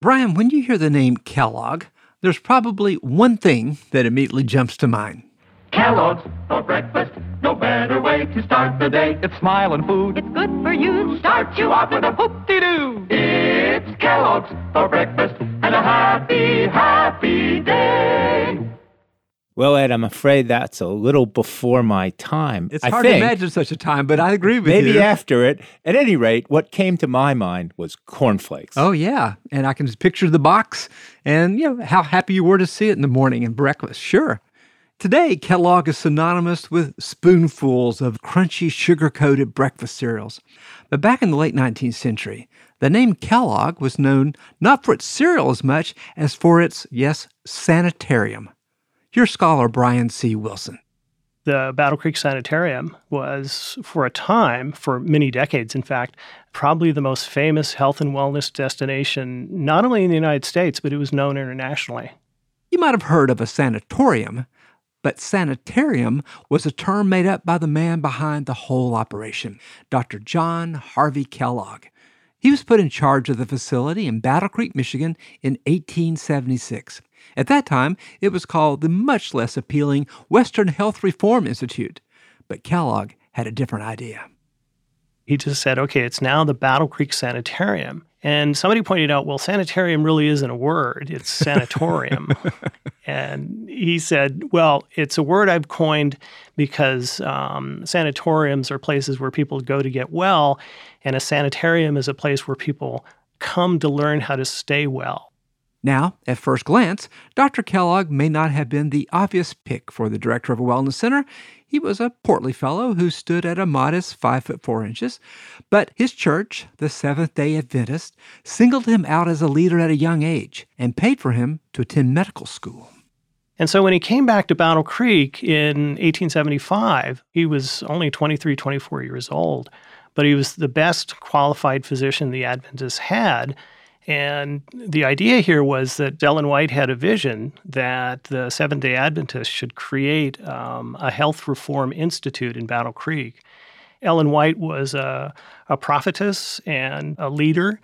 Brian, when you hear the name Kellogg, there's probably one thing that immediately jumps to mind. Kellogg's for breakfast, no better way to start the day. It's smiling food. It's good for you, starts you off with a whoop-de-doo. It's Kellogg's for breakfast and a happy, happy day. Well, Ed, I'm afraid that's a little before my time. It's I hard think to imagine such a time, but I agree with maybe you. Maybe after it. At any rate, what came to my mind was cornflakes. Oh yeah, and I can just picture the box and you know how happy you were to see it in the morning and breakfast. Sure. Today, Kellogg is synonymous with spoonfuls of crunchy, sugar-coated breakfast cereals. But back in the late 19th century, the name Kellogg was known not for its cereal as much as for its, yes, sanitarium. Here's scholar Brian C. Wilson. The Battle Creek Sanitarium was, for a time, for many decades, in fact, probably the most famous health and wellness destination, not only in the United States, but it was known internationally. You might have heard of a sanatorium, but sanitarium was a term made up by the man behind the whole operation, Dr. John Harvey Kellogg. He was put in charge of the facility in Battle Creek, Michigan in 1876. At that time, it was called the much less appealing Western Health Reform Institute, but Kellogg had a different idea. He just said, okay, it's now the Battle Creek Sanitarium. And somebody pointed out, well, sanitarium really isn't a word, it's sanatorium. and he said, well, it's a word I've coined because um, sanatoriums are places where people go to get well, and a sanitarium is a place where people come to learn how to stay well. Now, at first glance, Dr. Kellogg may not have been the obvious pick for the director of a wellness center. He was a portly fellow who stood at a modest five foot four inches, but his church, the Seventh day Adventist, singled him out as a leader at a young age and paid for him to attend medical school. And so when he came back to Battle Creek in 1875, he was only 23, 24 years old, but he was the best qualified physician the Adventists had. And the idea here was that Ellen White had a vision that the Seventh day Adventists should create um, a health reform institute in Battle Creek. Ellen White was a, a prophetess and a leader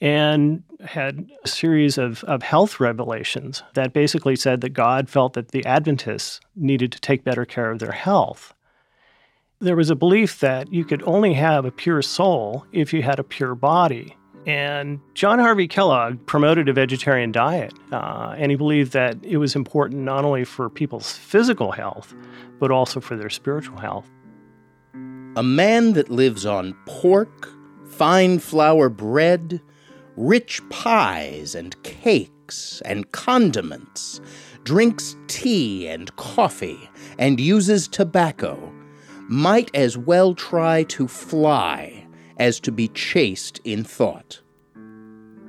and had a series of, of health revelations that basically said that God felt that the Adventists needed to take better care of their health. There was a belief that you could only have a pure soul if you had a pure body. And John Harvey Kellogg promoted a vegetarian diet, uh, and he believed that it was important not only for people's physical health, but also for their spiritual health. A man that lives on pork, fine flour bread, rich pies and cakes and condiments, drinks tea and coffee, and uses tobacco, might as well try to fly as to be chaste in thought.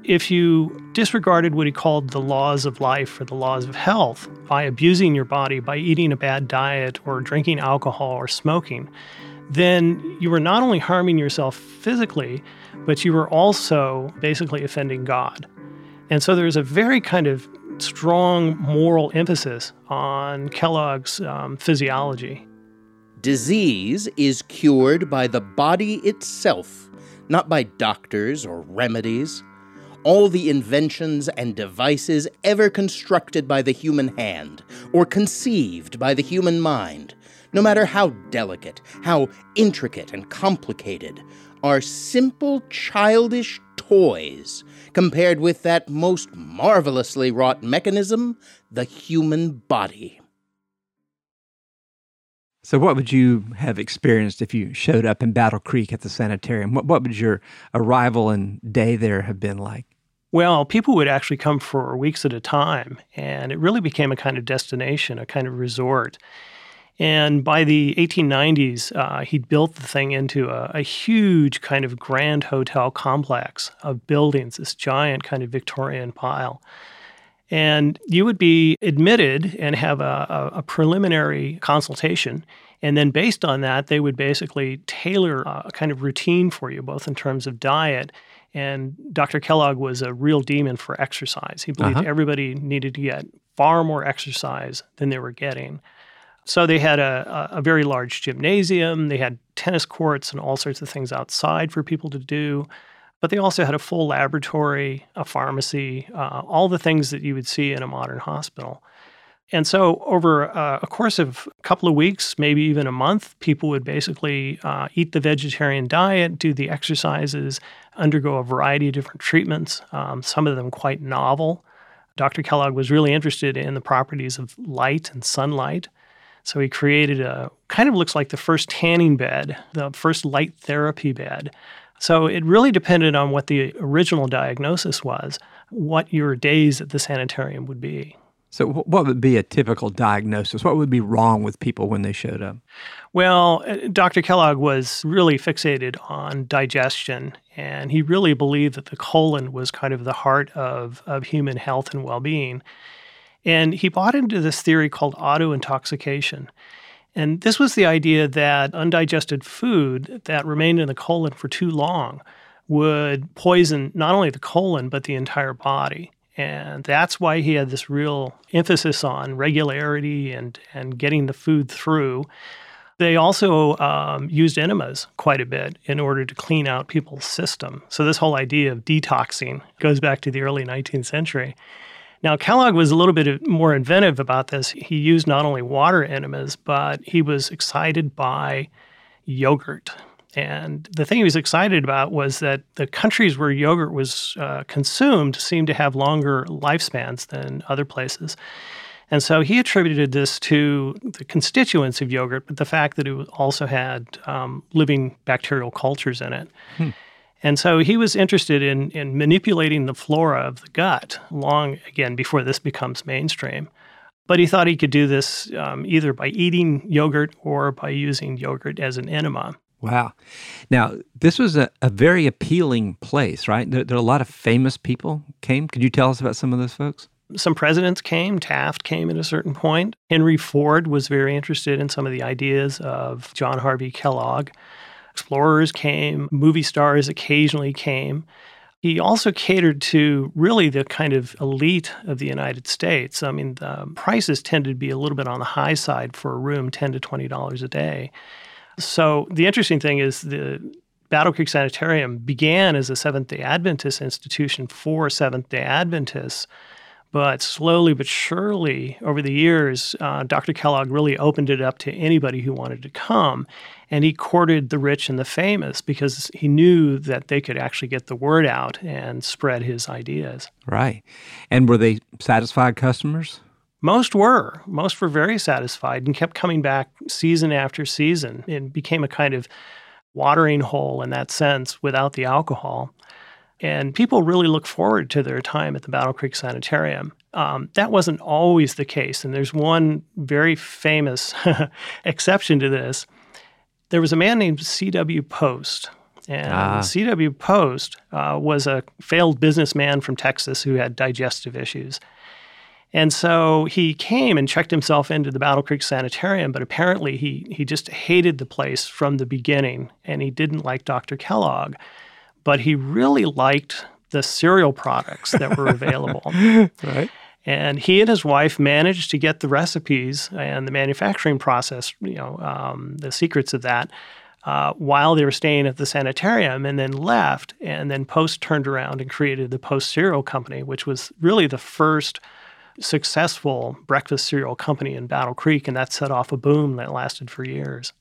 If you disregarded what he called the laws of life or the laws of health by abusing your body, by eating a bad diet or drinking alcohol or smoking, then you were not only harming yourself physically, but you were also basically offending God. And so there's a very kind of strong moral emphasis on Kellogg's um, physiology. Disease is cured by the body itself, not by doctors or remedies. All the inventions and devices ever constructed by the human hand or conceived by the human mind, no matter how delicate, how intricate and complicated, are simple childish toys compared with that most marvelously wrought mechanism, the human body. So, what would you have experienced if you showed up in Battle Creek at the sanitarium? What, what would your arrival and day there have been like? Well, people would actually come for weeks at a time, and it really became a kind of destination, a kind of resort. And by the 1890s, uh, he built the thing into a, a, huge kind of grand hotel complex of buildings, this giant kind of Victorian pile. And you would be admitted and have a, a, preliminary consultation. And then, based on that, they would basically tailor a kind of routine for you, both in terms of diet. And Dr. Kellogg was a real demon for exercise. He believed uh-huh. everybody needed to get far more exercise than they were getting. So they had a, a, very large gymnasium. They had tennis courts and all sorts of things outside for people to do. But they also had a full laboratory, a pharmacy, uh, all the things that you would see in a modern hospital. And so, over uh, a course of a couple of weeks, maybe even a month, people would basically uh, eat the vegetarian diet, do the exercises, undergo a variety of different treatments, um, some of them quite novel. Dr. Kellogg was really interested in the properties of light and sunlight. So he created a kind of looks like the first tanning bed, the first light therapy bed. So it really depended on what the original diagnosis was, what your days at the sanitarium would be. So, what would be a typical diagnosis? What would be wrong with people when they showed up? Well, uh, Dr. Kellogg was really fixated on digestion, and he really believed that the colon was kind of the heart of, of human health and well being. And he bought into this theory called auto intoxication. And this was the idea that undigested food that remained in the colon for too long would poison not only the colon, but the entire body. And that's why he had this real emphasis on regularity and, and getting the food through. They also um, used enemas quite a bit in order to clean out people's system. So, this whole idea of detoxing goes back to the early 19th century. Now, Kellogg was a little bit more inventive about this. He used not only water enemas, but he was excited by yogurt. And the thing he was excited about was that the countries where yogurt was uh, consumed seemed to have longer lifespans than other places. And so he attributed this to the constituents of yogurt, but the fact that it also had um, living bacterial cultures in it. Hmm. And so he was interested in, in manipulating the flora of the gut long, again, before this becomes mainstream. But he thought he could do this um, either by eating yogurt or by using yogurt as an enema. Wow. Now, this was a, a very appealing place, right? There, there, are a lot of famous people came. Could you tell us about some of those folks? Some presidents came. Taft came at a certain point. Henry Ford was very interested in some of the ideas of John Harvey Kellogg. Explorers came, movie stars occasionally came. He also catered to really the kind of elite of the United States. I mean, the prices tended to be a little bit on the high side for a room, 10 to $20 a day. So the interesting thing is the Battle Creek Sanitarium began as a Seventh day Adventist institution for Seventh day Adventists but slowly but surely, over the years, uh, Dr. Kellogg really opened it up to anybody who wanted to come. And he courted the rich and the famous because he knew that they could actually get the word out and spread his ideas. Right. And were they satisfied customers? Most were. Most were very satisfied and kept coming back season after season. It became a kind of watering hole in that sense without the alcohol. And people really look forward to their time at the Battle Creek Sanitarium. Um, that wasn't always the case. And there's one very famous exception to this. There was a man named C.W. Post. And ah. C.W. Post uh, was a failed businessman from Texas who had digestive issues. And so he came and checked himself into the Battle Creek Sanitarium, but apparently he, he just hated the place from the beginning and he didn't like Dr. Kellogg but he really liked the cereal products that were available. right. And he and his wife managed to get the recipes and the manufacturing process, you know, um, the secrets of that, uh, while they were staying at the sanitarium, and then left. And then Post turned around and created the Post Cereal Company, which was really the first successful breakfast cereal company in Battle Creek, and that set off a boom that lasted for years.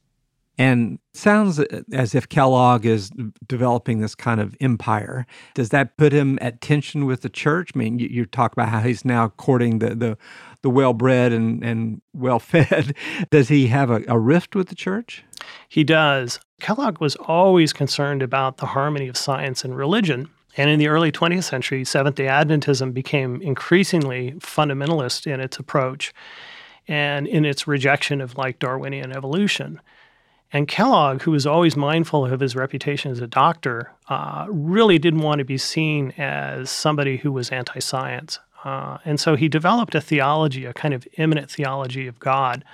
And sounds uh, as if Kellogg is developing this kind of empire. Does that put him at tension with the church? I mean, you, you talk about how he's now courting the the, the well bred and, and well fed. Does he have a, a rift with the church? He does. Kellogg was always concerned about the harmony of science and religion. And in the early 20th century, Seventh day Adventism became increasingly fundamentalist in its approach and in its rejection of like Darwinian evolution. And Kellogg, who was always mindful of his reputation as a doctor, uh, really didn't want to be seen as somebody who was anti science. Uh, and so he developed a theology, a kind of immanent theology of God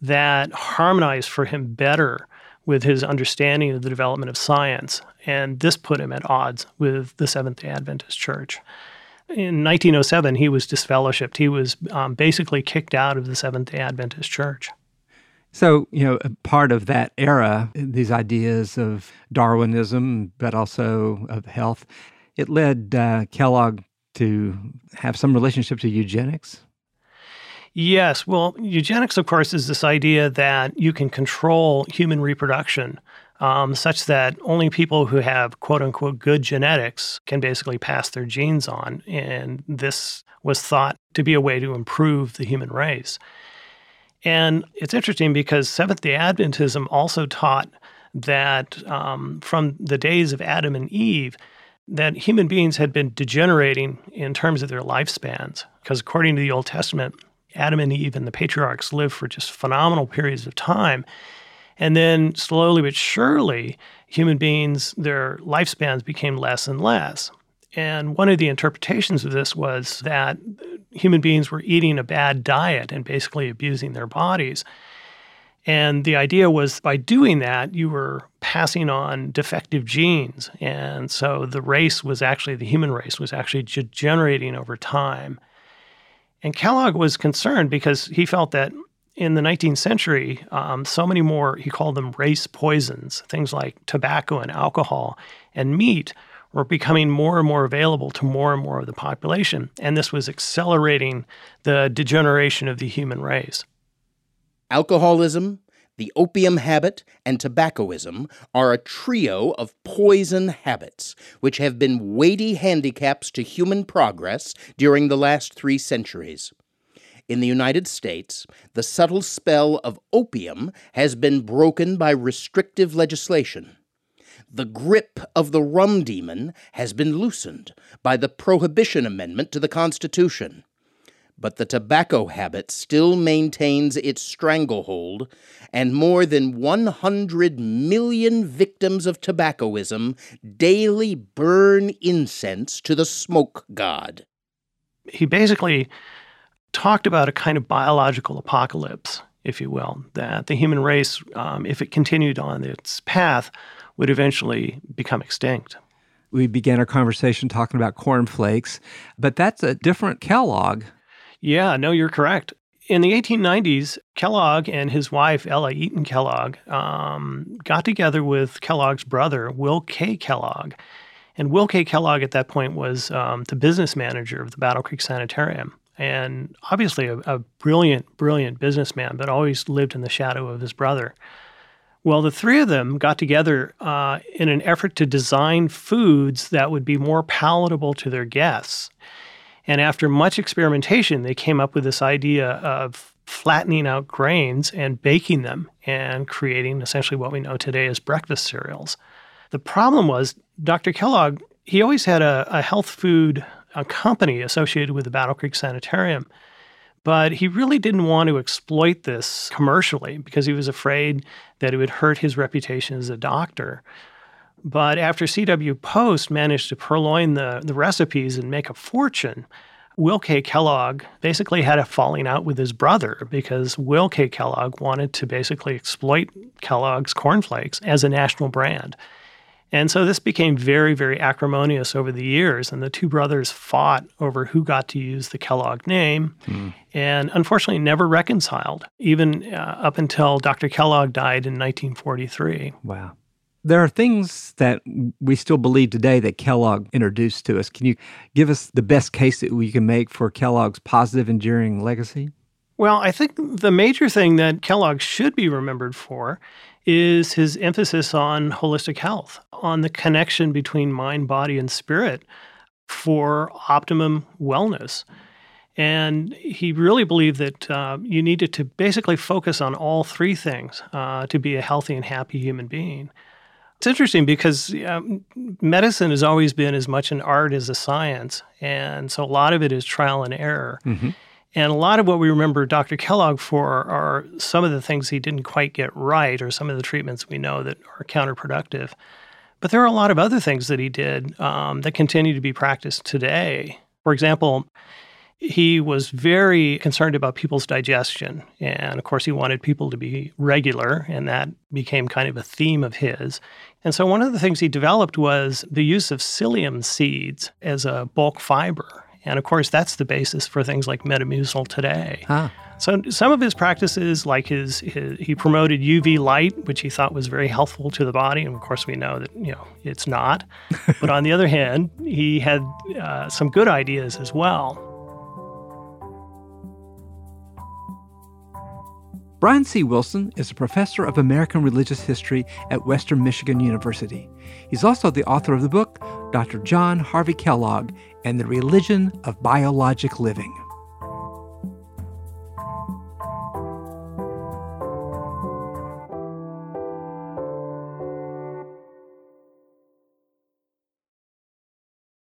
that harmonized for him better with his understanding of the development of science. And this put him at odds with the Seventh day Adventist Church. In 1907, he was disfellowshipped. He was um, basically kicked out of the Seventh day Adventist Church. So, you know, part of that era, these ideas of Darwinism, but also of health, it led uh, Kellogg to have some relationship to eugenics. Yes. Well, eugenics, of course, is this idea that you can control human reproduction um, such that only people who have quote unquote good genetics can basically pass their genes on. And this was thought to be a way to improve the human race. And it's interesting because Seventh day Adventism also taught that um, from the days of Adam and Eve, that human beings had been degenerating in terms of their lifespans. Because according to the Old Testament, Adam and Eve and the patriarchs lived for just phenomenal periods of time. And then slowly but surely, human beings, their lifespans became less and less. And one of the interpretations of this was that human beings were eating a bad diet and basically abusing their bodies. And the idea was by doing that, you were passing on defective genes. And so the race was actually, the human race was actually degenerating over time. And Kellogg was concerned because he felt that in the 19th century, um, so many more, he called them race poisons, things like tobacco and alcohol and meat were becoming more and more available to more and more of the population. And this was accelerating the degeneration of the human race. Alcoholism, the opium habit, and tobaccoism are a trio of poison habits which have been weighty handicaps to human progress during the last three centuries. In the United States, the subtle spell of opium has been broken by restrictive legislation. The grip of the rum demon has been loosened by the Prohibition Amendment to the Constitution. But the tobacco habit still maintains its stranglehold, and more than 100 million victims of tobaccoism daily burn incense to the smoke god. He basically talked about a kind of biological apocalypse, if you will, that the human race, um, if it continued on its path, would eventually become extinct. We began our conversation talking about cornflakes, but that's a different Kellogg. Yeah, no, you're correct. In the 1890s, Kellogg and his wife, Ella Eaton Kellogg, um, got together with Kellogg's brother, Will K. Kellogg. And Will K. Kellogg at that point was um, the business manager of the Battle Creek Sanitarium. And obviously, a, a brilliant, brilliant businessman, but always lived in the shadow of his brother. Well, the three of them got together uh, in an effort to design foods that would be more palatable to their guests. And after much experimentation, they came up with this idea of flattening out grains and baking them and creating essentially what we know today as breakfast cereals. The problem was Dr. Kellogg, he always had a, a health food a company associated with the Battle Creek Sanitarium. But he really didn't want to exploit this commercially because he was afraid that it would hurt his reputation as a doctor. But after C.W. Post managed to purloin the, the recipes and make a fortune, Will K. Kellogg basically had a falling out with his brother because Will K. Kellogg wanted to basically exploit Kellogg's cornflakes as a national brand. And so this became very, very acrimonious over the years. And the two brothers fought over who got to use the Kellogg name mm. and unfortunately never reconciled, even uh, up until Dr. Kellogg died in 1943. Wow. There are things that we still believe today that Kellogg introduced to us. Can you give us the best case that we can make for Kellogg's positive, enduring legacy? Well, I think the major thing that Kellogg should be remembered for is his emphasis on holistic health, on the connection between mind, body, and spirit for optimum wellness. And he really believed that uh, you needed to basically focus on all three things uh, to be a healthy and happy human being. It's interesting because um, medicine has always been as much an art as a science. And so a lot of it is trial and error. Mm-hmm. And a lot of what we remember Dr. Kellogg for are some of the things he didn't quite get right, or some of the treatments we know that are counterproductive. But there are a lot of other things that he did um, that continue to be practiced today. For example, he was very concerned about people's digestion. And of course, he wanted people to be regular, and that became kind of a theme of his. And so, one of the things he developed was the use of psyllium seeds as a bulk fiber. And of course, that's the basis for things like Metamucil today. Huh. So some of his practices, like his, his, he promoted UV light, which he thought was very healthful to the body, and of course we know that you know it's not. but on the other hand, he had uh, some good ideas as well. Brian C. Wilson is a professor of American religious history at Western Michigan University. He's also the author of the book Dr. John Harvey Kellogg and the Religion of Biologic Living.